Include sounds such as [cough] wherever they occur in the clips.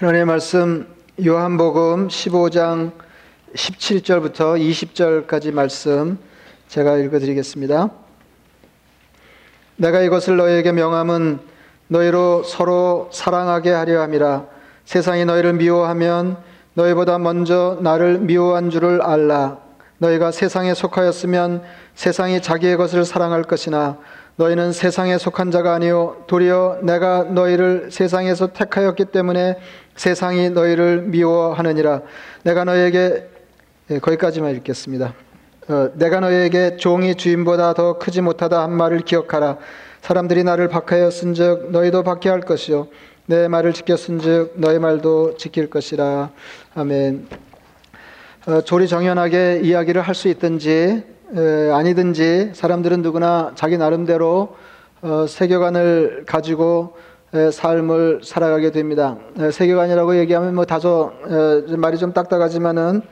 하나님의 말씀 요한복음 15장 17절부터 20절까지 말씀 제가 읽어 드리겠습니다. 내가 이것을 너희에게 명함은 너희로 서로 사랑하게 하려 함이라 세상이 너희를 미워하면 너희보다 먼저 나를 미워한 줄을 알라 너희가 세상에 속하였으면 세상이 자기의 것을 사랑할 것이나 너희는 세상에 속한 자가 아니요 도리어 내가 너희를 세상에서 택하였기 때문에 세상이 너희를 미워하느니라. 내가 너희에게 예, 거기까지만 읽겠습니다. 어, 내가 너희에게 종이 주인보다 더 크지 못하다 한 말을 기억하라. 사람들이 나를 박하였은즉 너희도 박해할 것이요 내 말을 지켰은즉 너희 말도 지킬 것이라. 아멘. 어, 조리정연하게 이야기를 할 수 있든지 에, 아니든지 사람들은 누구나 자기 나름대로 어, 세계관을 가지고 삶을 살아가게 됩니다. 세계관이라고 얘기하면 뭐 다소 말이 좀 딱딱하지만은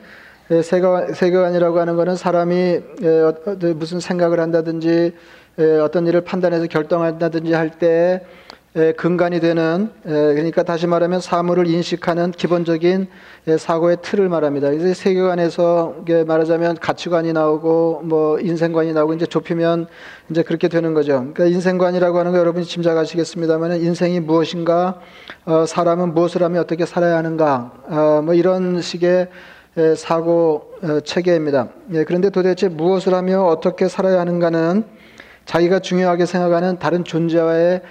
세계관이라고 하는 것은 사람이 무슨 생각을 한다든지 어떤 일을 판단해서 결정한다든지 할 때 근간이 되는 그러니까 다시 말하면 사물을 인식하는 기본적인 사고의 틀을 말합니다. 이제 세계관에서 말하자면 가치관이 나오고 뭐 인생관이 나오고 이제 좁히면 이제 그렇게 되는 거죠. 그러니까 인생관이라고 하는 거 여러분이 짐작하시겠습니다만 인생이 무엇인가, 어, 사람은 무엇을 하면 어떻게 살아야 하는가, 어, 뭐 이런 식의 사고 어, 체계입니다. 예, 그런데 도대체 무엇을 하며 어떻게 살아야 하는가는 자기가 중요하게 생각하는 다른 존재와의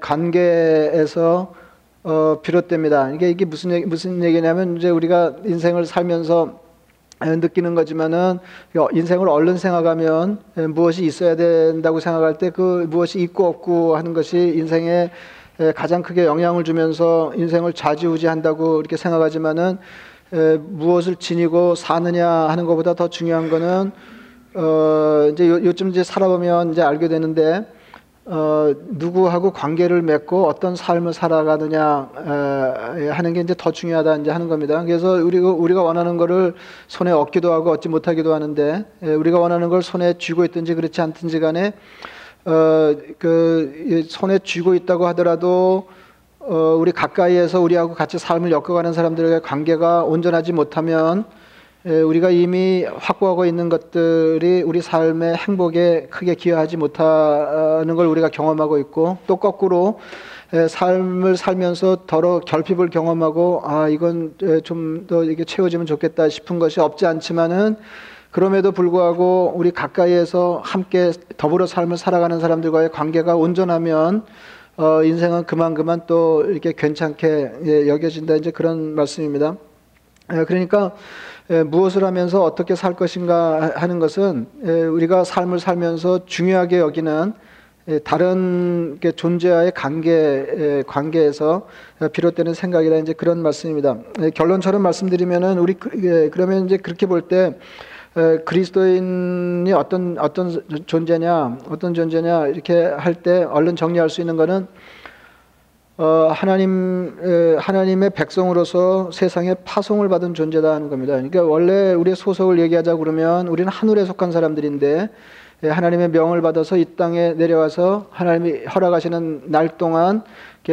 관계에서 어, 비롯됩니다. 이게 이게 무슨 얘기, 무슨 얘기냐면 이제 우리가 인생을 살면서 느끼는 거지만은 인생을 얼른 생각하면 무엇이 있어야 된다고 생각할 때 그 무엇이 있고 없고 하는 것이 인생에 가장 크게 영향을 주면서 인생을 좌지우지한다고 이렇게 생각하지만은 무엇을 지니고 사느냐 하는 것보다 더 중요한 거는 어 이제 요, 요즘 이제 살아보면 이제 알게 되는데 어, 누구하고 관계를 맺고 어떤 삶을 살아가느냐 에, 하는 게 이제 더 중요하다 이제 하는 겁니다. 그래서 우리가 우리가 원하는 거를 손에 얻기도 하고 얻지 못하기도 하는데 에, 우리가 원하는 걸 손에 쥐고 있든지 그렇지 않든지 간에 어, 그 손에 쥐고 있다고 하더라도 어, 우리 가까이에서 우리하고 같이 삶을 엮어가는 사람들의 관계가 온전하지 못하면 예, 우리가 이미 확보하고 있는 것들이 우리 삶의 행복에 크게 기여하지 못하는 걸 우리가 경험하고 있고 또 거꾸로 예, 삶을 살면서 더러 결핍을 경험하고 아 이건 예, 좀더 이게 채워지면 좋겠다 싶은 것이 없지 않지만은 그럼에도 불구하고 우리 가까이에서 함께 더불어 삶을 살아가는 사람들과의 관계가 온전하면 어, 인생은 그만 그만 또 이렇게 괜찮게 여겨진다 이제 그런 말씀입니다. 그러니까 무엇을 하면서 어떻게 살 것인가 하는 것은 우리가 삶을 살면서 중요하게 여기는 다른 존재와의 관계 관계에서 비롯되는 생각이라 이제 그런 말씀입니다. 결론처럼 말씀드리면은 우리 그, 그러면 이제 그렇게 볼 때 그리스도인이 어떤 어떤 존재냐 어떤 존재냐 이렇게 할 때 얼른 정리할 수 있는 것은 어, 하나님 하나님의 백성으로서 세상에 파송을 받은 존재다 하는 겁니다. 그러니까 원래 우리의 소속을 얘기하자 그러면 우리는 하늘에 속한 사람들인데 하나님의 명을 받아서 이 땅에 내려와서 하나님이 허락하시는 날 동안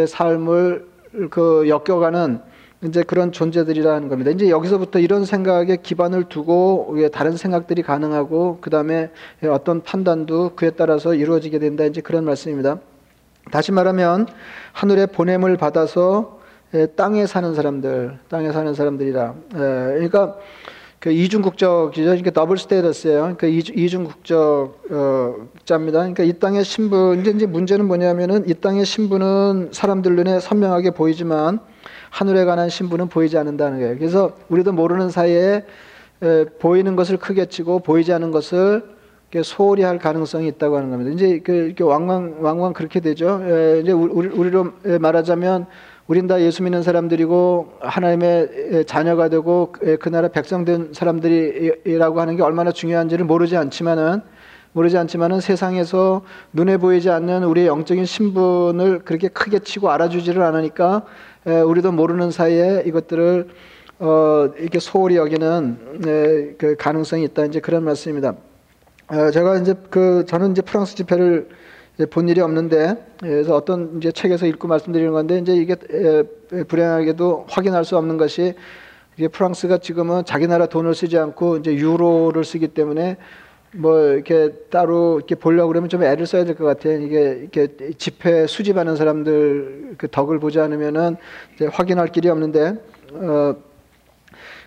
삶을 그 엮여가는 이제 그런 존재들이라는 겁니다. 이제 여기서부터 이런 생각에 기반을 두고 다른 생각들이 가능하고 그 다음에 어떤 판단도 그에 따라서 이루어지게 된다. 이제 그런 말씀입니다. 다시 말하면 하늘의 보냄을 받아서 땅에 사는 사람들, 땅에 사는 사람들이라. 그러니까 그 이중 국적이죠. 그러니까 더블 스테이터스예요. 그러니까 이중 국적자입니다. 그러니까 이 땅의 신분 이제 문제는 뭐냐면은 이 땅의 신분은 사람들 눈에 선명하게 보이지만 하늘에 관한 신분은 보이지 않는다는 거예요. 그래서 우리도 모르는 사이에 보이는 것을 크게 치고 보이지 않는 것을 소홀히 할 가능성이 있다고 하는 겁니다. 이제 그 왕왕 왕왕 그렇게 되죠. 에, 이제 우리, 우리로 말하자면 우린 다 예수 믿는 사람들이고 하나님의 자녀가 되고 그 나라 백성 된 사람들이라고 하는 게 얼마나 중요한지를 모르지 않지만은 모르지 않지만은 세상에서 눈에 보이지 않는 우리의 영적인 신분을 그렇게 크게 치고 알아주지를 않으니까 우리도 모르는 사이에 이것들을 어, 이렇게 소홀히 여기는 에, 그 가능성이 있다 이제 그런 말씀입니다. 어, 제가 이제 그 저는 이제 프랑스 집회를 이제 본 일이 없는데 그래서 어떤 이제 책에서 읽고 말씀드리는 건데 이제 이게 에, 에, 불행하게도 확인할 수 없는 것이 이게 프랑스가 지금은 자기 나라 돈을 쓰지 않고 이제 유로를 쓰기 때문에 뭐 이렇게 따로 이렇게 보려고 그러면 좀 애를 써야 될 것 같아요. 이게 이렇게 집회 수집하는 사람들 그 덕을 보지 않으면은 이제 확인할 길이 없는데 어.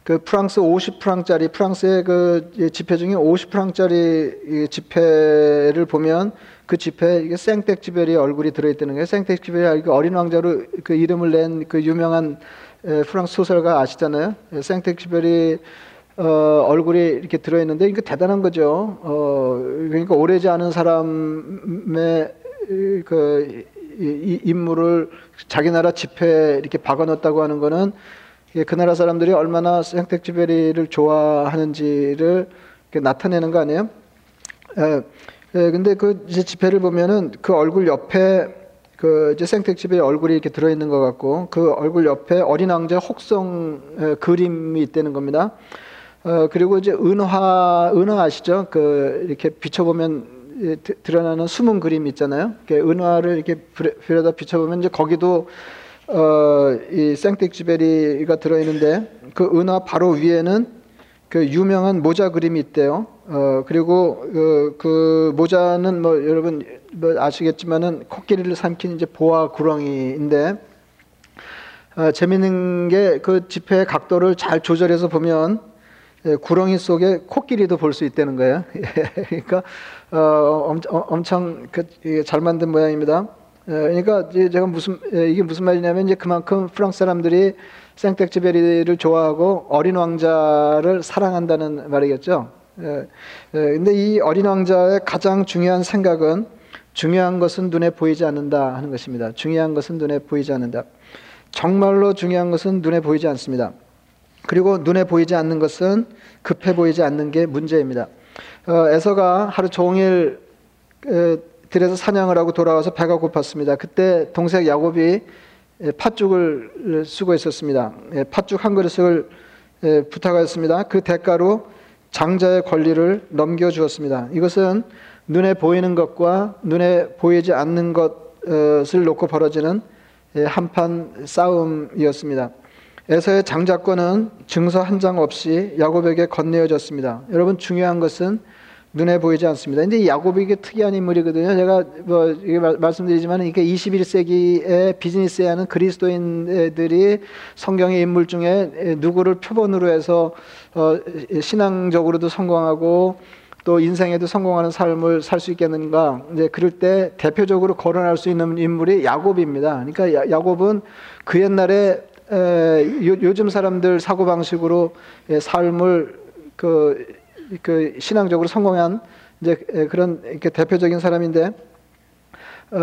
그 프랑스 50프랑짜리 프랑스의 그 지폐 중에 50프랑짜리 지폐를 보면 그 지폐에 이게 생텍쥐베리 얼굴이 들어있다는 거예요. 생텍쥐베리 어린 왕자로 그 이름을 낸 그 유명한 프랑스 소설가 아시잖아요. 생텍쥐베리 어, 얼굴이 이렇게 들어있는데 이거 대단한 거죠. 어, 그러니까 오래지 않은 사람의 그 이, 인물을 자기 나라 지폐에 이렇게 박아놨다고 하는 거는 그 나라 사람들이 얼마나 생텍쥐베리를 좋아하는지를 나타내는 거 아니에요? 에, 에, 근데 그 이제 지폐를 보면은 그 얼굴 옆에 그 이제 생텍쥐베리 얼굴이 이렇게 들어있는 것 같고 그 얼굴 옆에 어린 왕자 혹성 에, 그림이 있다는 겁니다. 어, 그리고 이제 은화, 은화 아시죠? 그, 이렇게 비춰보면 드러나는 숨은 그림 있잖아요. 은화를 이렇게 불에다 비춰보면 이제 거기도 어, 이 생텍쥐베리가 들어있는데 그 은화 바로 위에는 그 유명한 모자 그림이 있대요. 어, 그리고 그, 그 모자는 뭐 여러분 뭐 아시겠지만은 코끼리를 삼킨 이제 보아 구렁이인데 어, 재밌는 게 그 지폐의 각도를 잘 조절해서 보면 예, 구렁이 속에 코끼리도 볼 수 있다는 거예요. [laughs] 그러니까 어, 엄청, 엄청 그, 잘 만든 모양입니다. 예, 그러니까 제가 무슨 예, 이게 무슨 말이냐면 이제 그만큼 프랑스 사람들이 생텍쥐베리를 좋아하고 어린 왕자를 사랑한다는 말이겠죠. 예, 근데 이 어린 왕자의 가장 중요한 생각은 중요한 것은 눈에 보이지 않는다 하는 것입니다. 중요한 것은 눈에 보이지 않는다. 정말로 중요한 것은 눈에 보이지 않습니다. 그리고 눈에 보이지 않는 것은 급해 보이지 않는 게 문제입니다. 어, 에서가 하루 종일 에, 들에서 사냥을 하고 돌아와서 배가 고팠습니다. 그때 동생 야곱이 팥죽을 쓰고 있었습니다. 팥죽 한 그릇을 부탁하였습니다. 그 대가로 장자의 권리를 넘겨주었습니다. 이것은 눈에 보이는 것과 눈에 보이지 않는 것을 놓고 벌어지는 한판 싸움이었습니다. 에서의 장자권은 증서 한 장 없이 야곱에게 건네어졌습니다. 여러분 중요한 것은 눈에 보이지 않습니다. 근데 야곱이 게 특이한 인물이거든요. 제가 뭐 이게 말씀드리지만 이게 21세기의 비즈니스에 하는 그리스도인들이 성경의 인물 중에 누구를 표본으로 해서 어 신앙적으로도 성공하고 또 인생에도 성공하는 삶을 살 수 있겠는가? 이제 그럴 때 대표적으로 거론할 수 있는 인물이 야곱입니다. 그러니까 야곱은 그 옛날에 요즘 사람들 사고 방식으로 삶을 그, 그 신앙적으로 성공한 이제 그런 이렇게 대표적인 사람인데 어,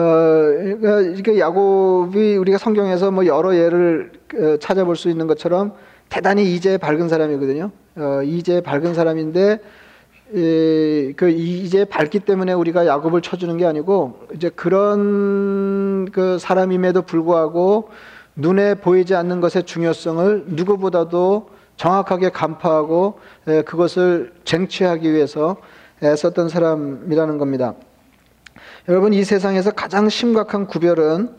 그러니까 야곱이 우리가 성경에서 뭐 여러 예를 어, 찾아볼 수 있는 것처럼 대단히 이제 밝은 사람이거든요. 어, 이제 밝은 사람인데 에, 그 이제 밝기 때문에 우리가 야곱을 쳐주는 게 아니고 이제 그런 그 사람임에도 불구하고 눈에 보이지 않는 것의 중요성을 누구보다도 정확하게 간파하고 그것을 쟁취하기 위해서 애썼던 사람이라는 겁니다. 여러분 이 세상에서 가장 심각한 구별은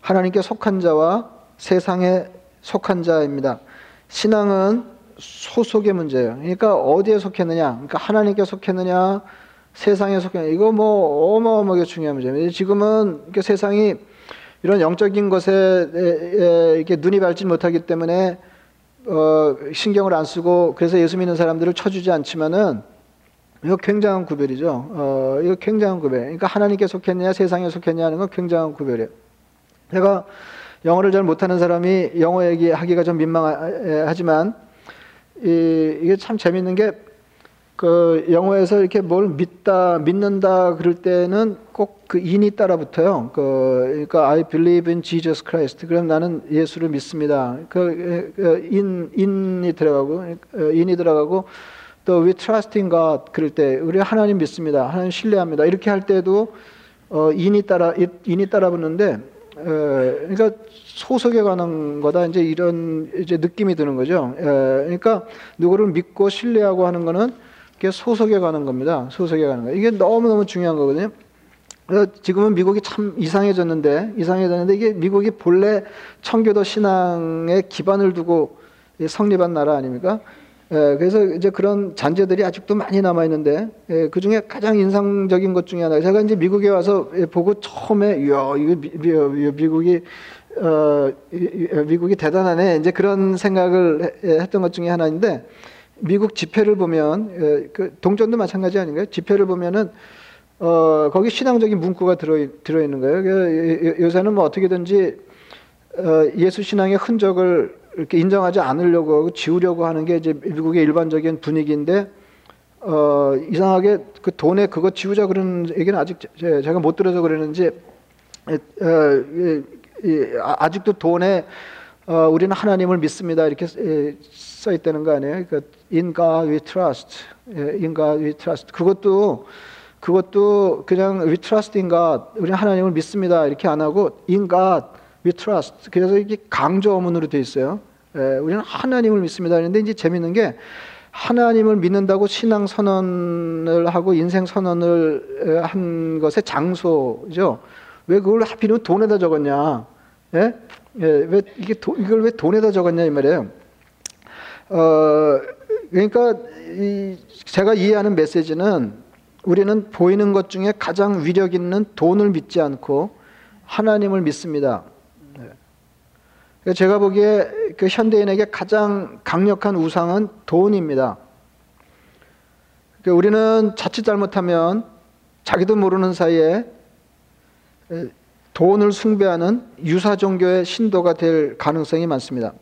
하나님께 속한 자와 세상에 속한 자입니다. 신앙은 소속의 문제예요. 그러니까 어디에 속했느냐? 그러니까 하나님께 속했느냐? 세상에 속했느냐? 이거 뭐 어마어마하게 중요한 문제입니다. 지금은 세상이 이런 영적인 것에 이렇게 눈이 밟지 못하기 때문에 어, 신경을 안 쓰고 그래서 예수 믿는 사람들을 쳐주지 않지만은 이거 굉장한 구별이죠. 어, 이거 굉장한 구별. 그러니까 하나님께 속했냐 세상에 속했냐 하는 건 굉장한 구별이에요. 제가 영어를 잘 못하는 사람이 영어 얘기하기가 좀 민망하지만 이, 이게 참 재밌는 게 그 영어에서 이렇게 뭘 믿다, 믿는다 그럴 때는 꼭 그 인이 따라 붙어요. 그, 그러니까 I believe in Jesus Christ. 그럼 나는 예수를 믿습니다. 그, 그 인, 인이 들어가고, 인이 들어가고, 또 we trust in God 그럴 때 우리 하나님 믿습니다. 하나님 신뢰합니다. 이렇게 할 때도 어, 인이 따라 인이 따라 붙는데 어, 그러니까 소속에 관한 거다 이제 이런 이제 느낌이 드는 거죠. 에, 그러니까 누구를 믿고 신뢰하고 하는 거는 그게 소속에 가는 겁니다. 소속에 가는 거. 이게 너무너무 중요한 거거든요. 지금은 미국이 참 이상해졌는데 이상해졌는데 이게 미국이 본래 청교도 신앙에 기반을 두고 성립한 나라 아닙니까? 예, 그래서 이제 그런 잔재들이 아직도 많이 남아 있는데 예, 그 중에 가장 인상적인 것 중에 하나 제가 이제 미국에 와서 예, 보고 처음에 이야 이거 미, 미, 미 국이 어, 미국이 대단하네 이제 그런 생각을 예, 했던 것 중에 하나인데 미국 집회를 보면 예, 그 동전도 마찬가지 아닌가요? 집회를 보면은 어, 거기 신앙적인 문구가 들어 들어 있는 거예요. 그, 요새는 뭐 어떻게든지 어, 예수 신앙의 흔적을 이렇게 인정하지 않으려고 하고 지우려고 하는 게 이제 미국의 일반적인 분위기인데 어, 이상하게 그 돈에 그거 지우자 그런 얘기는 아직 제, 제가 못 들어서 그러는지 어, 예, 예, 아직도 돈에 어, 우리는 하나님을 믿습니다 이렇게 예, 써 있다는 거 아니에요? 그 In God we trust, 예, In God we trust. 그것도 그것도 그냥 we trust in God, 우리 하나님을 믿습니다 이렇게 안 하고 in God we trust. 그래서 이게 강조 어문으로 돼 있어요. 예, 우리는 하나님을 믿습니다. 그런데 이제 재밌는 게 하나님을 믿는다고 신앙 선언을 하고 인생 선언을 한 것의 장소죠. 왜 그걸 하필이면 돈에다 적었냐? 예? 예, 왜 이게 도, 이걸 왜 돈에다 적었냐 이 말이에요. 어, 그러니까 이 제가 이해하는 메시지는 우리는 보이는 것 중에 가장 위력 있는 돈을 믿지 않고 하나님을 믿습니다. 네. 제가 보기에 그 현대인에게 가장 강력한 우상은 돈입니다. 우리는 자칫 잘못하면 자기도 모르는 사이에 돈을 숭배하는 유사 종교의 신도가 될 가능성이 많습니다.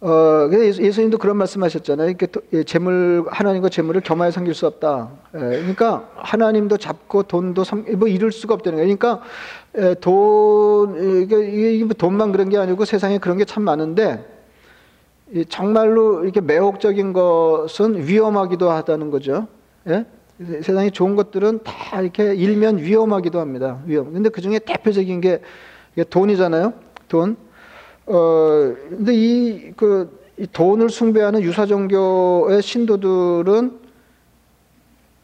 어, 예수님도 그런 말씀하셨잖아요. 이렇게 예, 재물 하나님과 재물을 겸하여 섬길 수 없다. 예, 그러니까 하나님도 잡고 돈도 섬, 뭐 이룰 수가 없다는 거예요. 그러니까 예, 돈 이게, 이게 뭐 돈만 그런 게 아니고 세상에 그런 게 참 많은데 정말로 이렇게 매혹적인 것은 위험하기도 하다는 거죠. 예? 세상에 좋은 것들은 다 이렇게 일면 위험하기도 합니다. 위험. 근데 그 중에 대표적인 게 돈이잖아요. 돈. 어, 근데 이, 그, 이 돈을 숭배하는 유사 종교의 신도들은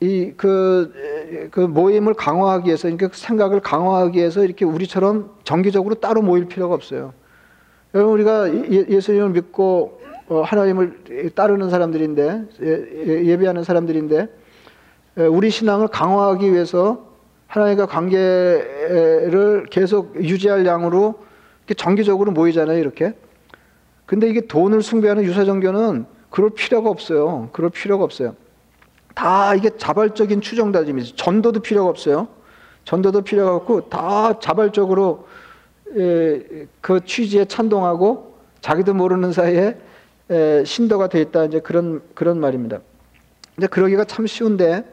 이, 그, 그 모임을 강화하기 위해서, 그러니까 생각을 강화하기 위해서 이렇게 우리처럼 정기적으로 따로 모일 필요가 없어요. 여러분, 우리가 예, 수님을 믿고 어, 하나님을 따르는 사람들인데, 예, 예 배하는 사람들인데, 우리 신앙을 강화하기 위해서 하나님과 관계를 계속 유지할 양으로 정기적으로 모이잖아요, 이렇게. 근데 이게 돈을 숭배하는 유사종교는 그럴 필요가 없어요. 그럴 필요가 없어요. 다 이게 자발적인 추정다짐이죠. 전도도 필요가 없어요. 전도도 필요가 없고 다 자발적으로 예, 그 취지에 찬동하고 자기도 모르는 사이에 예, 신도가 돼 있다 이제 그런 그런 말입니다. 이제 그러기가 참 쉬운데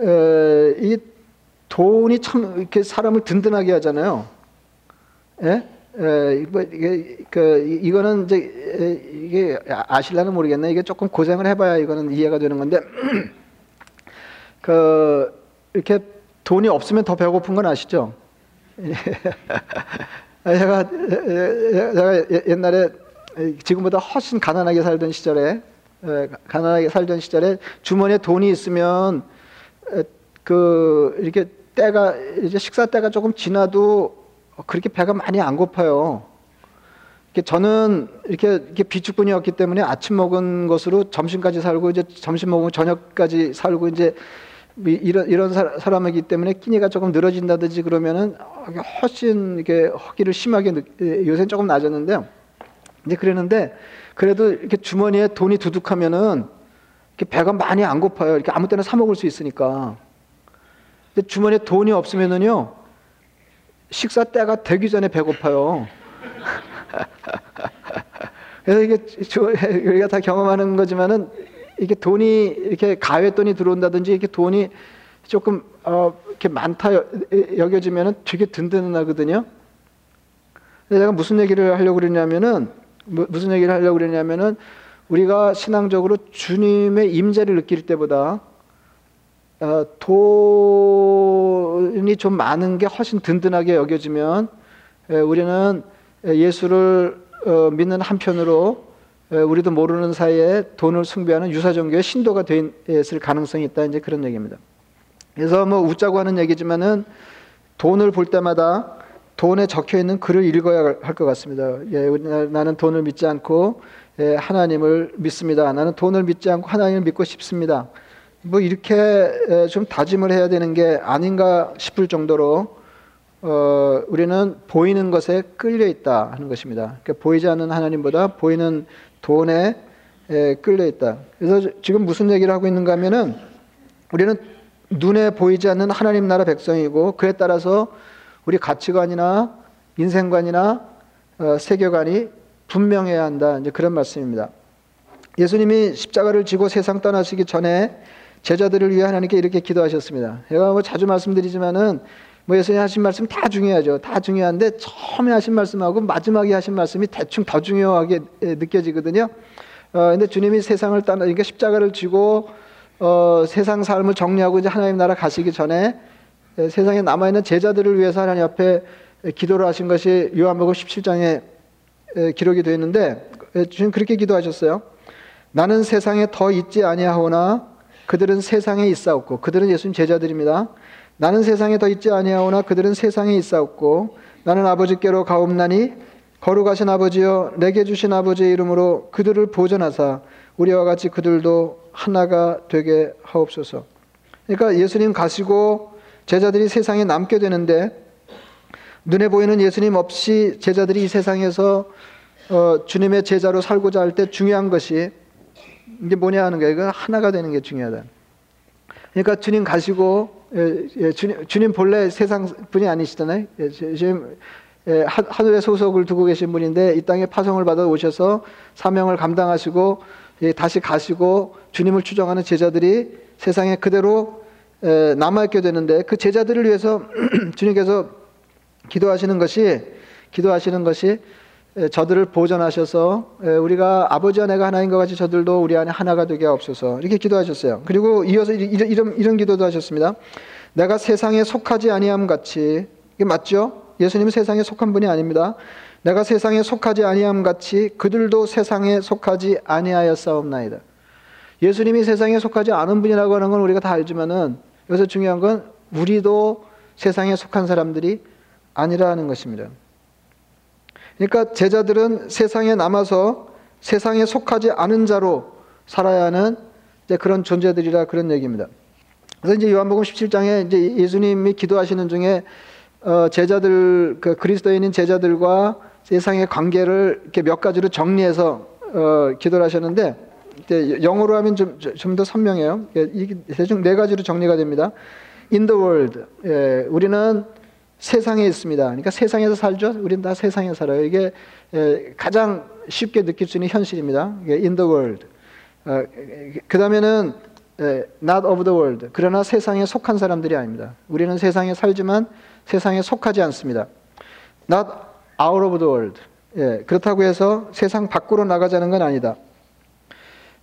에, 이 돈이 참 이렇게 사람을 든든하게 하잖아요. 예? 에, 뭐 이게 그 이거는 이제 이게 아실라는 모르겠네. 이게 조금 고생을 해봐야 이거는 이해가 되는 건데 [clears throat] 그 이렇게 돈이 없으면 더 배고픈 건 아시죠? [laughs] 제가 제가 옛날에 지금보다 훨씬 가난하게 살던 시절에 가난하게 살던 시절에 주머니에 돈이 있으면 그 이렇게 때가 이제 식사 때가 조금 지나도 그렇게 배가 많이 안 고파요. 저는 이렇게, 이렇게 비축분이었기 때문에 아침 먹은 것으로 점심까지 살고 이제 점심 먹으면 저녁까지 살고 이제 이런 이런 사람이기 때문에 끼니가 조금 늘어진다든지 그러면은 훨씬 이렇게 허기를 심하게 요새 조금 낮았는데요. 이제 그랬는데 그래도 이렇게 주머니에 돈이 두둑하면은 배가 많이 안 고파요. 이렇게 아무 때나 사 먹을 수 있으니까. 근데 주머니에 돈이 없으면은요 식사 때가 되기 전에 배고파요. [laughs] 그래서 이게 우리가 다 경험하는 거지만은 이게 돈이 이렇게 가외 돈이 들어온다든지 이렇게 돈이 조금 어 이렇게 많다 여겨지면은 되게 든든하거든요. 근데 제가 무슨 얘기를 하려고 그러냐면은 무슨 얘기를 하려고 그러냐면은 우리가 신앙적으로 주님의 임재를 느낄 때보다 어, 돈이 좀 많은 게 훨씬 든든하게 여겨지면 우리는 예수를 어, 믿는 한편으로 우리도 모르는 사이에 돈을 숭배하는 유사 종교의 신도가 됐을 가능성이 있다 이제 그런 얘기입니다. 그래서 뭐 웃자고 하는 얘기지만은 돈을 볼 때마다 돈에 적혀 있는 글을 읽어야 할 것 같습니다. 예, 나는 돈을 믿지 않고 예, 하나님을 믿습니다. 나는 돈을 믿지 않고 하나님을 믿고 싶습니다. 뭐 이렇게 예, 좀 다짐을 해야 되는 게 아닌가 싶을 정도로 어, 우리는 보이는 것에 끌려 있다 하는 것입니다. 그러니까 보이지 않는 하나님보다 보이는 돈에 예, 끌려 있다. 그래서 지금 무슨 얘기를 하고 있는가 하면은 우리는 눈에 보이지 않는 하나님 나라 백성이고 그에 따라서 우리 가치관이나 인생관이나 어, 세계관이 분명해야 한다. 이제 그런 말씀입니다. 예수님이 십자가를 지고 세상 떠나시기 전에 제자들을 위해 하나님께 이렇게 기도하셨습니다. 제가 뭐 자주 말씀드리지만은 뭐 예수님 하신 말씀 다 중요하죠. 다 중요한데 처음에 하신 말씀하고 마지막에 하신 말씀이 대충 더 중요하게 느껴지거든요. 어, 근데 주님이 세상을 떠나, 그러니까 십자가를 지고 어, 세상 삶을 정리하고 이제 하나님 나라 가시기 전에 세상에 남아 있는 제자들을 위해서 하나님 앞에 기도를 하신 것이 요한복음 17장에 기록이 되어 있는데 주님 그렇게 기도하셨어요. 나는 세상에 더 있지 아니하오나 그들은 세상에 있사옵고 그들은 예수님 제자들입니다. 나는 세상에 더 있지 아니하오나 그들은 세상에 있사옵고 나는 아버지께로 가옵나니 거룩하신 아버지여 내게 주신 아버지의 이름으로 그들을 보존하사 우리와 같이 그들도 하나가 되게 하옵소서. 그러니까 예수님 가시고 제자들이 세상에 남게 되는데 눈에 보이는 예수님 없이 제자들이 이 세상에서 어, 주님의 제자로 살고자 할 때 중요한 것이 이게 뭐냐 하는 거예요. 이건 하나가 되는 게 중요하다. 그러니까 주님 가시고 예, 예, 주님, 주님 본래 세상 분이 아니시잖아요. 예, 지금 예, 하늘에 소속을 두고 계신 분인데 이 땅에 파송을 받아 오셔서 사명을 감당하시고 예, 다시 가시고 주님을 추정하는 제자들이 세상에 그대로 예, 남아있게 되는데 그 제자들을 위해서 [clears throat] 주님께서 기도하시는 것이 기도하시는 것이 예, 저들을 보존하셔서 우리가 아버지와 내가 하나인 것 같이 저들도 우리 안에 하나가 되게 없어서 이렇게 기도하셨어요. 그리고 이어서 이런, 이런, 이런 기도도 하셨습니다. 내가 세상에 속하지 아니함 같이 이게 맞죠? 예수님은 세상에 속한 분이 아닙니다. 내가 세상에 속하지 아니함 같이 그들도 세상에 속하지 아니하였사옵나이다. 예수님이 세상에 속하지 않은 분이라고 하는 건 우리가 다 알지만은 여기서 중요한 건 우리도 세상에 속한 사람들이 아니라는 것입니다. 그러니까 제자들은 세상에 남아서 세상에 속하지 않은 자로 살아야 하는 그런 존재들이라 그런 얘기입니다. 그래서 이제 요한복음 17장에 이제 예수님이 기도하시는 중에 어, 제자들 그 그리스도인인 제자들과 세상의 관계를 이렇게 몇 가지로 정리해서 어, 기도를 하셨는데 영어로 하면 좀 좀 더 선명해요. 대충 네 가지로 정리가 됩니다. In the world, 예, 우리는 세상에 있습니다. 그러니까 세상에서 살죠. 우리는 다 세상에 살아요. 이게 예, 가장 쉽게 느낄 수 있는 현실입니다. In the world. 어, 그 다음에는 예, not of the world. 그러나 세상에 속한 사람들이 아닙니다. 우리는 세상에 살지만 세상에 속하지 않습니다. Not out of the world. 예, 그렇다고 해서 세상 밖으로 나가자는 건 아니다.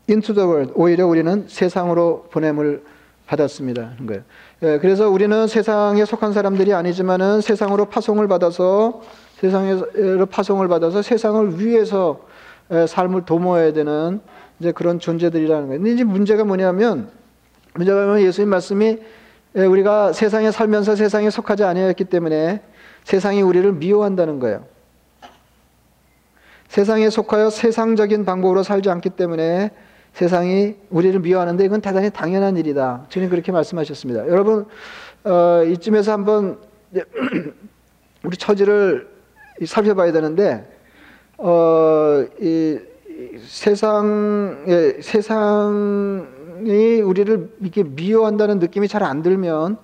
Into the world. 오히려 우리는 세상으로 보냄을 받았습니다. 예, 그래서 우리는 세상에 속한 사람들이 아니지만은 세상으로 파송을 받아서 세상으로 파송을 받아서 세상을 위해서 예, 삶을 도모해야 되는 이제 그런 존재들이라는 거예요. 근데 이제 문제가 뭐냐면 문제가 뭐냐면 예수님 말씀이 예, 우리가 세상에 살면서 세상에 속하지 아니었기 때문에 세상이 우리를 미워한다는 거예요. 세상에 속하여 세상적인 방법으로 살지 않기 때문에 세상이 우리를 미워하는데 이건 대단히 당연한 일이다. 주님 그렇게 말씀하셨습니다. 여러분 어, 이쯤에서 한번 [clears throat] 우리 처지를 살펴봐야 되는데 어, 이, 세상에 세상이 우리를 이렇게 미워한다는 느낌이 잘 안 들면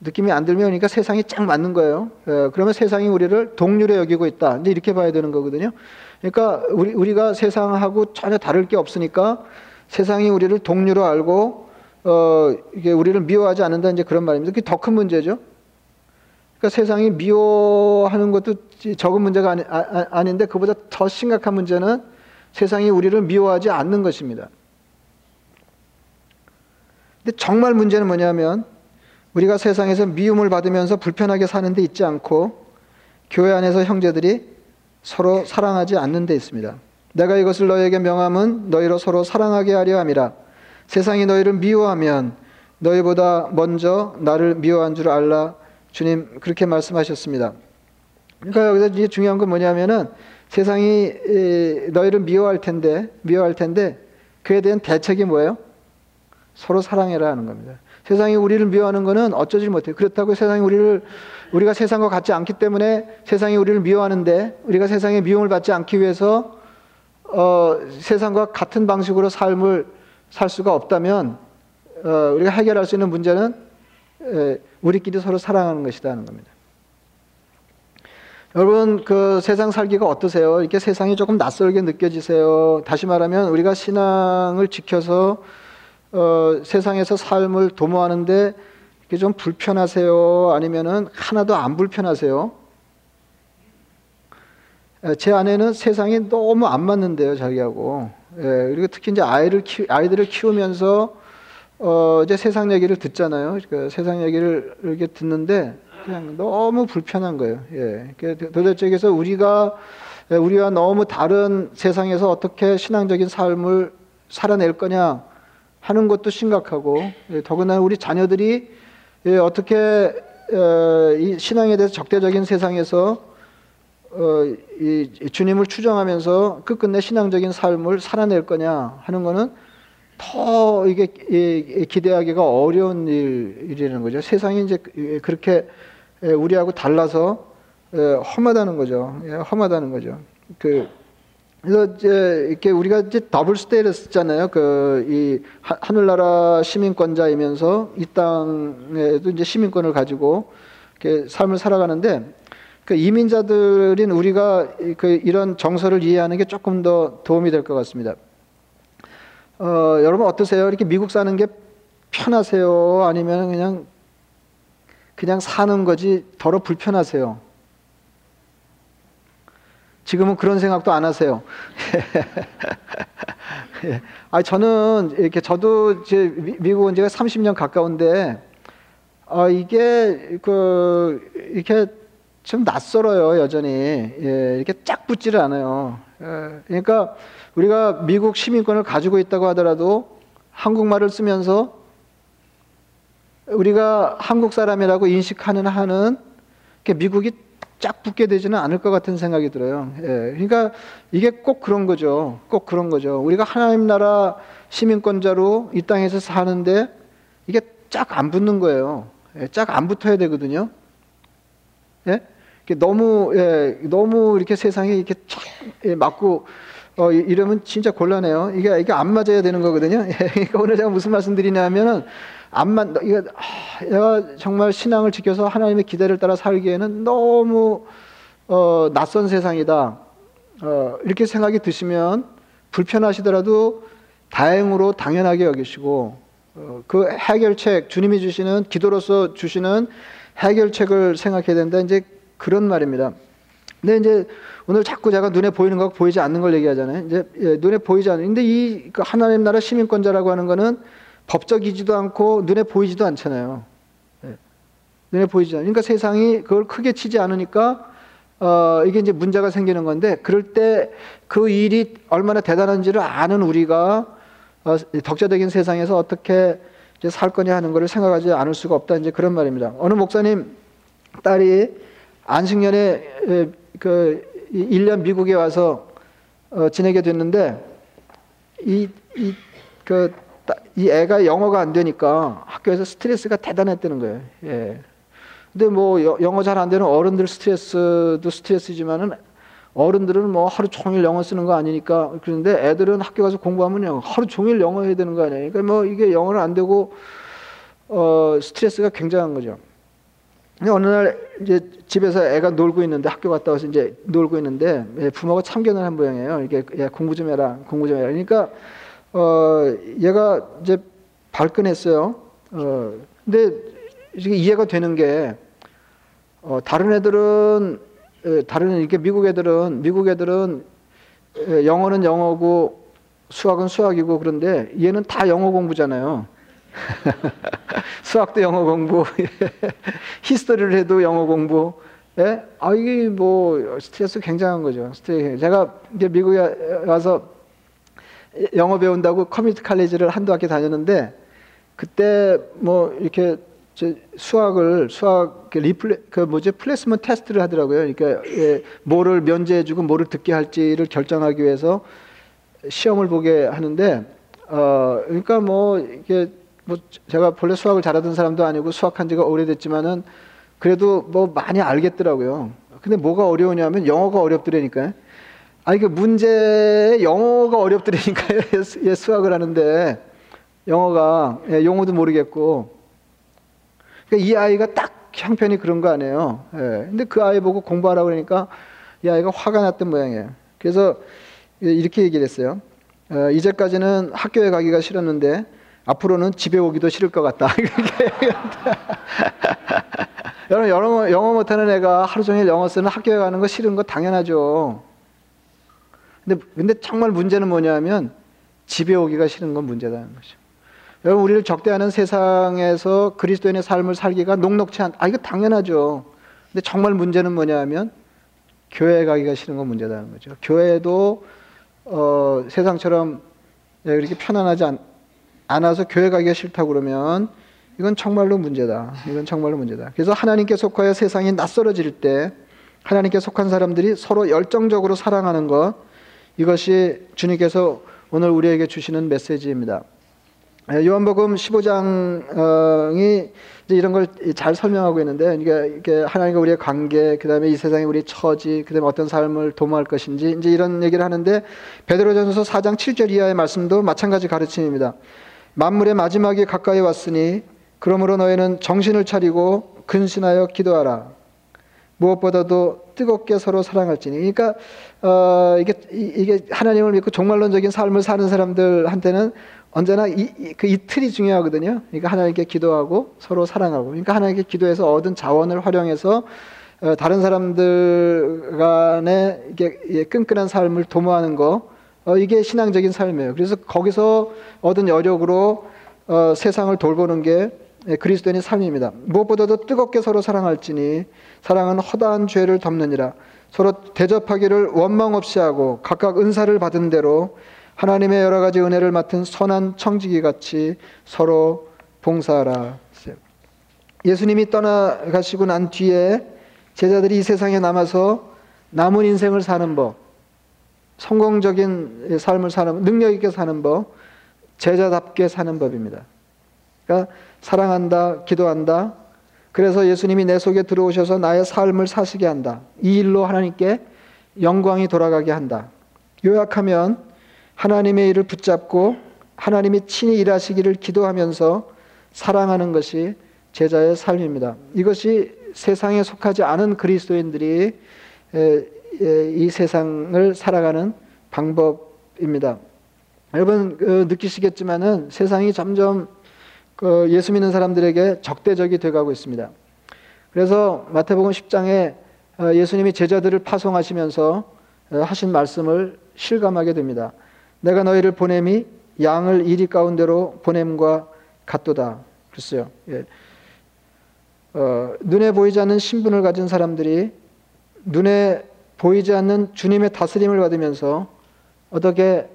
느낌이 안 들면 그러니까 세상이 쫙 맞는 거예요. 예, 그러면 세상이 우리를 동률에 여기고 있다. 이제 이렇게 봐야 되는 거거든요. 그러니까 우리 우리가 세상하고 전혀 다를 게 없으니까 세상이 우리를 동료로 알고 어 이게 우리를 미워하지 않는다 이제 그런 말입니다. 그게 더 큰 문제죠. 그러니까 세상이 미워하는 것도 적은 문제가 아니, 아, 아닌데 그보다 더 심각한 문제는 세상이 우리를 미워하지 않는 것입니다. 근데 정말 문제는 뭐냐면 우리가 세상에서 미움을 받으면서 불편하게 사는 데 있지 않고 교회 안에서 형제들이 서로 사랑하지 않는 데 있습니다. 내가 이것을 너에게 명함은 너희로 서로 사랑하게 하려 함이라. 세상이 너희를 미워하면 너희보다 먼저 나를 미워한 줄 알라. 주님 그렇게 말씀하셨습니다. 그러니까 여기서 이제 중요한 건 뭐냐면은 세상이 너희를 미워할 텐데 미워할 텐데 그에 대한 대책이 뭐예요? 서로 사랑해라 하는 겁니다. 세상이 우리를 미워하는 것은 어쩌지 못해. 그렇다고 세상이 우리를 우리가 세상과 같지 않기 때문에 세상이 우리를 미워하는데 우리가 세상의 미움을 받지 않기 위해서 어, 세상과 같은 방식으로 삶을 살 수가 없다면 어, 우리가 해결할 수 있는 문제는 에, 우리끼리 서로 사랑하는 것이다 하는 겁니다. 여러분 그 세상 살기가 어떠세요? 이렇게 세상이 조금 낯설게 느껴지세요? 다시 말하면 우리가 신앙을 지켜서 어, 세상에서 삶을 도모하는데 이게 좀 불편하세요? 아니면은 하나도 안 불편하세요? 제 아내는 세상이 너무 안 맞는데요, 자기하고. 예, 그리고 특히 이제 아이를 키, 아이들을 키우면서 어, 이제 세상 얘기를 듣잖아요. 그러니까 세상 얘기를 이렇게 듣는데 그냥 너무 불편한 거예요. 예, 도대체 그래서 우리가 우리와 너무 다른 세상에서 어떻게 신앙적인 삶을 살아낼 거냐 하는 것도 심각하고 예, 더구나 우리 자녀들이 예, 어떻게 어, 이 신앙에 대해서 적대적인 세상에서 어, 이 주님을 추정하면서 끝끝내 신앙적인 삶을 살아낼 거냐 하는 것은 더 이게 기대하기가 어려운 일, 일이라는 거죠. 세상이 이제 그렇게 우리하고 달라서 험하다는 거죠. 예, 험하다는 거죠. 그 그래서 이제 이렇게 우리가 이제 더블 스테이를 쓰잖아요. 그 이 하늘나라 시민권자이면서 이 땅에도 이제 시민권을 가지고 이렇게 삶을 살아가는데 그 이민자들인 우리가 그 이런 정서를 이해하는 게 조금 더 도움이 될 것 같습니다. 어, 여러분 어떠세요? 이렇게 미국 사는 게 편하세요? 아니면 그냥 그냥 사는 거지 더러 불편하세요? 지금은 그런 생각도 안 하세요. [laughs] 아, 저는 이렇게 저도 이제 미국 온 지가 30년 가까운데, 아, 이게 그 이렇게 좀 낯설어요 여전히 예, 이렇게 짝 붙지를 않아요. 예, 그러니까 우리가 미국 시민권을 가지고 있다고 하더라도 한국말을 쓰면서 우리가 한국 사람이라고 인식하는 한은 미국이 쫙 붙게 되지는 않을 것 같은 생각이 들어요. 예, 그러니까 이게 꼭 그런 거죠. 꼭 그런 거죠. 우리가 하나님 나라 시민권자로 이 땅에서 사는데 이게 쫙 안 붙는 거예요. 예, 쫙안 붙어야 되거든요. 예? 너무 예, 너무 이렇게 세상에 이렇게 촥 예, 맞고 어, 이러면 진짜 곤란해요. 이게 이게 안 맞아야 되는 거거든요. [laughs] 예, 그러니까 오늘 제가 무슨 말씀드리냐면은 안만 이거 아, 내가 정말 신앙을 지켜서 하나님의 기대를 따라 살기에는 너무 어, 낯선 세상이다. 어, 이렇게 생각이 드시면 불편하시더라도 다행으로 당연하게 여기시고 어, 그 해결책 주님이 주시는 기도로서 주시는 해결책을 생각해야 된다. 이제 그런 말입니다. 근데 이제 오늘 자꾸 제가 눈에 보이는 거 보이지 않는 걸 얘기하잖아요. 이제 예, 눈에 보이지 않는. 근데 이그 하나님 나라 시민권자라고 하는 거는 법적이지도 않고 눈에 보이지도 않잖아요. 예. 눈에 보이지 않. 그러니까 세상이 그걸 크게 치지 않으니까 어, 이게 이제 문제가 생기는 건데 그럴 때 그 일이 얼마나 대단한지를 아는 우리가 어, 덕자적인 세상에서 어떻게 살 거냐 하는 것을 생각하지 않을 수가 없다 이제 그런 말입니다. 어느 목사님 딸이 안식년에 그 1년 미국에 와서 어, 지내게 됐는데 이 이 그 이 애가 영어가 안 되니까 학교에서 스트레스가 대단했다는 거예요. 예. 근데 뭐 영어 잘 안 되는 어른들 스트레스도 스트레스지만은 어른들은 뭐 하루 종일 영어 쓰는 거 아니니까 그런데 애들은 학교 가서 공부하면 하루 종일 영어 해야 되는 거 아니에요. 그러니까 뭐 이게 영어는 안 되고 어 스트레스가 굉장한 거죠. 근데 어느 날 이제 집에서 애가 놀고 있는데 학교 갔다 와서 이제 놀고 있는데 예, 부모가 참견을 한 모양이에요. 이게 야, 공부 좀 해라, 공부 좀 해라. 그러니까 어, 얘가 이제 발끈했어요. 어, 근데 이해가 되는 게 어, 다른 애들은 다른 이렇게 미국 애들은 미국 애들은 영어는 영어고 수학은 수학이고 그런데 얘는 다 영어 공부잖아요. [laughs] [laughs] 수학도 영어 공부, [laughs] 히스토리를 해도 영어 공부. 예? 아 이게 뭐 스트레스 굉장한 거죠. 스트레스. 제가 이제 미국에 와서 영어 배운다고 커뮤니티 칼리지를 한두 학기 다녔는데 그때 뭐 이렇게 수학을 수학 리플레 그 뭐지 placement test를 하더라고요. 그러니까 예, 뭐를 면제해주고 뭐를 듣게 할지를 결정하기 위해서 시험을 보게 하는데 어 그러니까 뭐 이게 뭐 제가 본래 수학을 잘하던 사람도 아니고 수학한 지가 오래됐지만은 그래도 뭐 많이 알겠더라고요. 근데 뭐가 어려우냐면 영어가 어렵더라니까요. 아니 그 문제 영어가 어렵더라니까요. [laughs] 예, 수학을 하는데 영어가 예, 용어도 모르겠고 그러니까 이 아이가 딱 형편이 그런 거 아니에요. 예. 근데 그 아이 보고 공부하라고 그러니까 이 아이가 화가 났던 모양이에요. 그래서 이렇게 얘기를 했어요. 어, 이제까지는 학교에 가기가 싫었는데 앞으로는 집에 오기도 싫을 것 같다. [laughs] 여러분 영어, 영어 못하는 애가 하루 종일 영어 쓰는 학교에 가는 거 싫은 거 당연하죠. 근데 근데 정말 문제는 뭐냐면 집에 오기가 싫은 건 문제다는 거죠. 여러분 우리를 적대하는 세상에서 그리스도인의 삶을 살기가 녹록치 않. 아 이거 당연하죠. 근데 정말 문제는 뭐냐면 교회 가기가 싫은 건 문제다는 거죠. 교회도 어, 세상처럼 이렇게 편안하지 않, 않아서 교회 가기가 싫다고 그러면 이건 정말로 문제다. 이건 정말로 문제다. 그래서 하나님께 속하여 세상이 낯설어질 때 하나님께 속한 사람들이 서로 열정적으로 사랑하는 것 이것이 주님께서 오늘 우리에게 주시는 메시지입니다. 예, 요한복음 15장이 이런 걸 잘 설명하고 있는데 이게 하나님과 우리의 관계, 그 다음에 이 세상의 우리 처지, 그 다음에 어떤 삶을 도모할 것인지 이제 이런 얘기를 하는데 베드로전서 4장 7절 이하의 말씀도 마찬가지 가르침입니다. 만물의 마지막이 가까이 왔으니 그러므로 너희는 정신을 차리고 근신하여 기도하라. 무엇보다도 뜨겁게 서로 사랑할지니. 그러니까 어, 이게 이게 하나님을 믿고 종말론적인 삶을 사는 사람들한테는 언제나 이, 그 이틀이 중요하거든요. 그러니까 하나님께 기도하고 서로 사랑하고. 그러니까 하나님께 기도해서 얻은 자원을 활용해서 어, 다른 사람들 간에 이게 끈끈한 삶을 도모하는 거 어, 이게 신앙적인 삶이에요. 그래서 거기서 얻은 여력으로 어, 세상을 돌보는 게 그리스도인의 삶입니다. 무엇보다도 뜨겁게 서로 사랑할지니 사랑은 허다한 죄를 덮느니라. 서로 대접하기를 원망 없이 하고 각각 은사를 받은 대로 하나님의 여러 가지 은혜를 맡은 선한 청지기 같이 서로 봉사하라. 예수님이 떠나가시고 난 뒤에 제자들이 이 세상에 남아서 남은 인생을 사는 법, 성공적인 삶을 사는 능력 있게 사는 법, 제자답게 사는 법입니다. 그러니까 사랑한다, 기도한다. 그래서 예수님이 내 속에 들어오셔서 나의 삶을 사시게 한다. 이 일로 하나님께 영광이 돌아가게 한다. 요약하면 하나님의 일을 붙잡고 하나님이 친히 일하시기를 기도하면서 사랑하는 것이 제자의 삶입니다. 이것이 세상에 속하지 않은 그리스도인들이 이 세상을 살아가는 방법입니다. 여러분 그 느끼시겠지만은 세상이 점점 그 예수 믿는 사람들에게 적대적이 되가고 있습니다. 그래서 마태복음 10장에 어, 예수님이 제자들을 파송하시면서 어, 하신 말씀을 실감하게 됩니다. 내가 너희를 보냄이 양을 이리 가운데로 보냄과 같도다. 그랬어요. 예. 어, 눈에 보이지 않는 신분을 가진 사람들이 눈에 보이지 않는 주님의 다스림을 받으면서 어떻게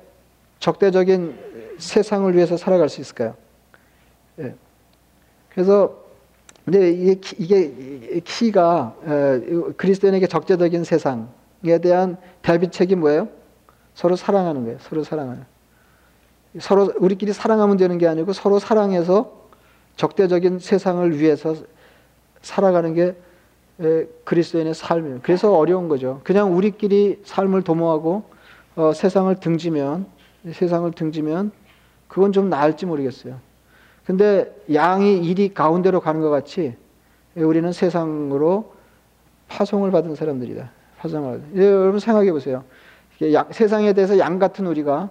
적대적인 세상을 위해서 살아갈 수 있을까요? 예. 그래서 근데 이게, 이게 키 가 그리스도인에게 적대적인 세상에 대한 대비책이 뭐예요? 서로 사랑하는 거예요. 서로 사랑하는. 서로 우리끼리 사랑하면 되는 게 아니고 서로 사랑해서 적대적인 세상을 위해서 살아가는 게 그리스도인의 삶이에요. 그래서 어려운 거죠. 그냥 우리끼리 삶을 도모하고 어, 세상을 등지면 세상을 등지면 그건 좀 나을지 모르겠어요. 근데 양이 이리 가운데로 가는 것 같이 우리는 세상으로 파송을 받은 사람들이다. 파송을. 예, 여러분 생각해 보세요. 양, 세상에 대해서 양 같은 우리가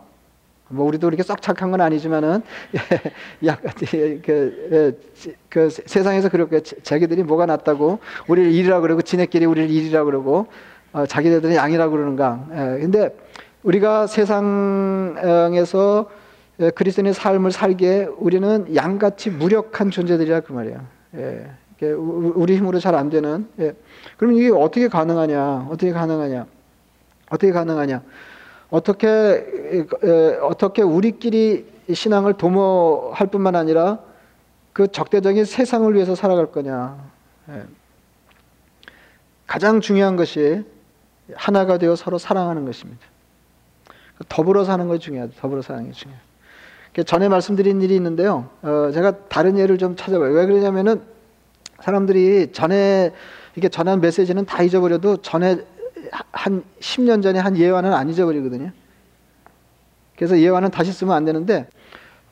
뭐 우리도 이렇게 썩 착한 건 아니지만은 [laughs] 양 그, 그, 그 세상에서 그렇게 자기들이 뭐가 낫다고 우리를 일이라 그러고 지네끼리 우리를 일이라 그러고 어, 자기들은 양이라 그러는가. 예, 근데 우리가 세상에서 그리스도인의 삶을 살기에 우리는 양같이 무력한 존재들이라 그 말이에요. 예, 우리 힘으로 잘 안 되는. 예. 그럼 이게 어떻게 가능하냐? 어떻게 가능하냐? 어떻게 가능하냐? 어떻게 어떻게 우리끼리 신앙을 도모할 뿐만 아니라 그 적대적인 세상을 위해서 살아갈 거냐. 예. 가장 중요한 것이 하나가 되어 서로 사랑하는 것입니다. 더불어 사는 것이 중요하죠. 더불어 사는 게 중요해요. 전에 말씀드린 일이 있는데요. 어, 제가 다른 예를 좀 찾아봐요. 왜 그러냐면은 사람들이 전에 이게 전한 메시지는 다 잊어버려도 전에 한 10년 전에 한 예화는 안 잊어버리거든요. 그래서 예화는 다시 쓰면 안 되는데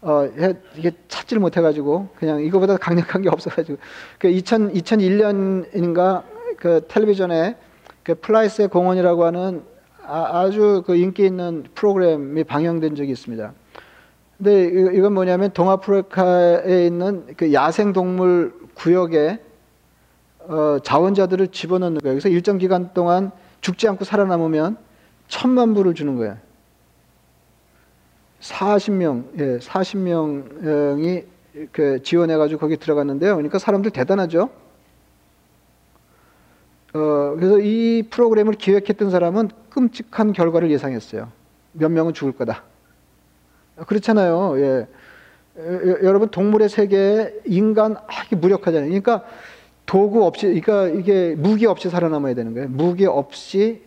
어, 이게 찾지를 못해가지고 그냥 이거보다 강력한 게 없어가지고 그 2000, 2001년인가 그 텔레비전에 그 플라이스의 공원이라고 하는 아주 그 인기 있는 프로그램이 방영된 적이 있습니다. 근데 이건 뭐냐면 동아프리카에 있는 그 야생 동물 구역에 어, 자원자들을 집어넣는 거예요. 그래서 일정 기간 동안 죽지 않고 살아남으면 천만 불을 주는 거예요. 40명, 예, 40명이 그 지원해가지고 거기 들어갔는데요. 그러니까 사람들 대단하죠. 어, 그래서 이 프로그램을 기획했던 사람은 끔찍한 결과를 예상했어요. 몇 명은 죽을 거다. 그렇잖아요. 예. 여러분 동물의 세계에 인간 아, 이게 무력하잖아요. 그러니까 도구 없이, 그러니까 이게 무기 없이 살아남아야 되는 거예요. 무기 없이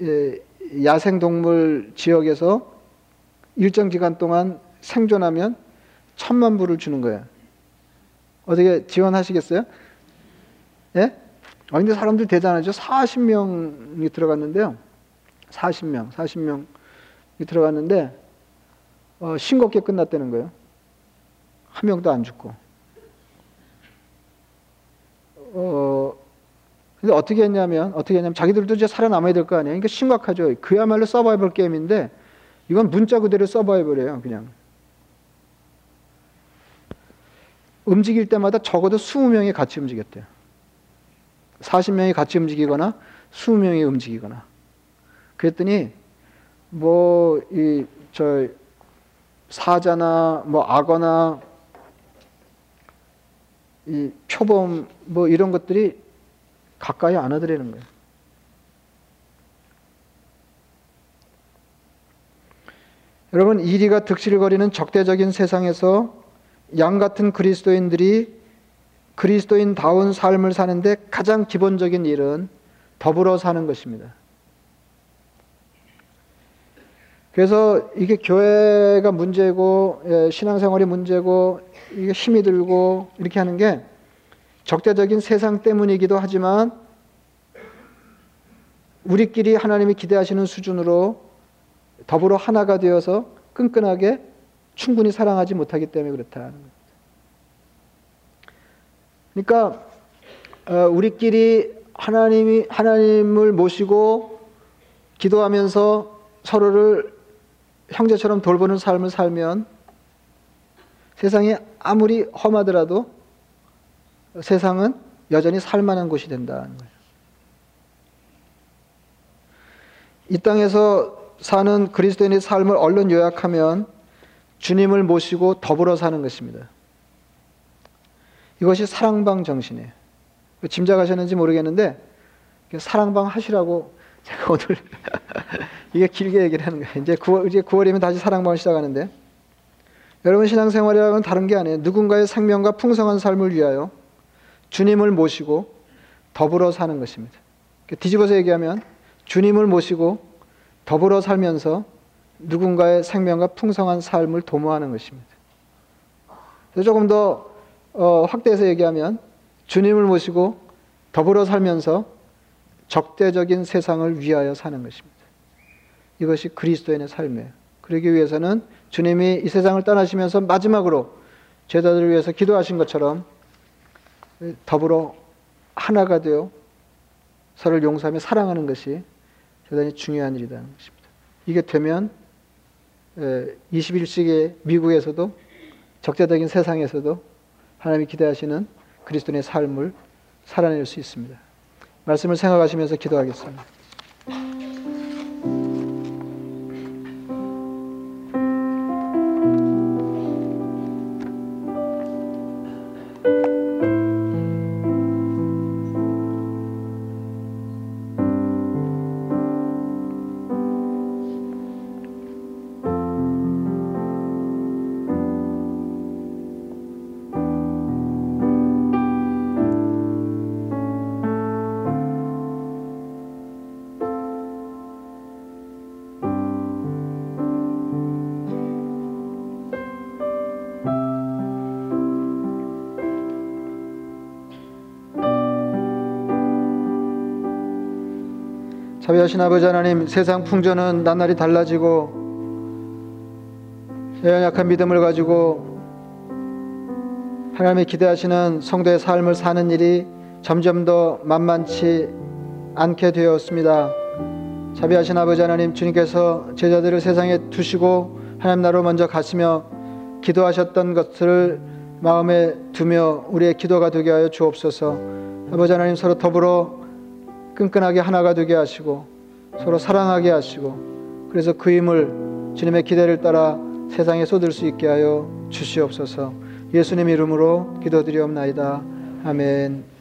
예, 야생 동물 지역에서 일정 기간 동안 생존하면 천만 불을 주는 거예요. 어떻게 지원하시겠어요? 예? 아, 근데 사람들 대단하죠. 40명이 들어갔는데요. 40명, 40명이 들어갔는데, 어, 싱겁게 끝났다는 거예요. 한 명도 안 죽고. 어, 근데 어떻게 했냐면, 어떻게 했냐면, 자기들도 이제 살아남아야 될 거 아니에요. 그러니까 심각하죠. 그야말로 서바이벌 게임인데, 이건 문자 그대로 서바이벌이에요, 그냥. 움직일 때마다 적어도 20명이 같이 움직였대요. 40명이 같이 움직이거나 20명이 움직이거나. 그랬더니 뭐 이 저 사자나 뭐 악어나 이 표범 뭐 이런 것들이 가까이 안 하더라는 거예요. 여러분 이리가 득실거리는 적대적인 세상에서 양 같은 그리스도인들이 그리스도인다운 삶을 사는데 가장 기본적인 일은 더불어 사는 것입니다. 그래서 이게 교회가 문제고 예, 신앙생활이 문제고 이게 힘이 들고 이렇게 하는 게 적대적인 세상 때문이기도 하지만 우리끼리 하나님이 기대하시는 수준으로 더불어 하나가 되어서 끈끈하게 충분히 사랑하지 못하기 때문에 그렇다는 거예요. 그러니까 어, 우리끼리 하나님이 하나님을 모시고 기도하면서 서로를 형제처럼 돌보는 삶을 살면 세상이 아무리 험하더라도 세상은 여전히 살만한 곳이 된다는 거예요. 이 땅에서 사는 그리스도인의 삶을 얼른 요약하면 주님을 모시고 더불어 사는 것입니다. 이것이 사랑방 정신이에요. 짐작하셨는지 모르겠는데 사랑방 하시라고 제가 오늘 [laughs] 이게 길게 얘기를 하는 거예요. 이제 9월, 이제 9월이면 다시 사랑방을 시작하는데 여러분 신앙생활이라는 다른 게 아니에요. 누군가의 생명과 풍성한 삶을 위하여 주님을 모시고 더불어 사는 것입니다. 뒤집어서 얘기하면 주님을 모시고 더불어 살면서 누군가의 생명과 풍성한 삶을 도모하는 것입니다. 조금 더 어, 확대해서 얘기하면 주님을 모시고 더불어 살면서 적대적인 세상을 위하여 사는 것입니다. 이것이 그리스도인의 삶이에요. 그러기 위해서는 주님이 이 세상을 떠나시면서 마지막으로 죄자들을 위해서 기도하신 것처럼 더불어 하나가 되어 서로를 용서하며 사랑하는 것이 대단히 중요한 일이라는 것입니다. 이게 되면 21세기 미국에서도 적대적인 세상에서도 하나님이 기대하시는 그리스도의 삶을 살아낼 수 있습니다. 말씀을 생각하시면서 기도하겠습니다. 자비하신 아버지 하나님 세상 풍조는 나날이 달라지고 연약한 믿음을 가지고 하나님이 기대하시는 성도의 삶을 사는 일이 점점 더 만만치 않게 되었습니다. 자비하신 아버지 하나님 주님께서 제자들을 세상에 두시고 하나님 나로 먼저 가시며 기도하셨던 것들을 마음에 두며 우리의 기도가 되게 하여 주옵소서. 아버지 하나님 서로 더불어 끈끈하게 하나가 되게 하시고 서로 사랑하게 하시고 그래서 그 힘을 주님의 기대를 따라 세상에 쏟을 수 있게 하여 주시옵소서. 예수님 이름으로 기도드리옵나이다. 아멘.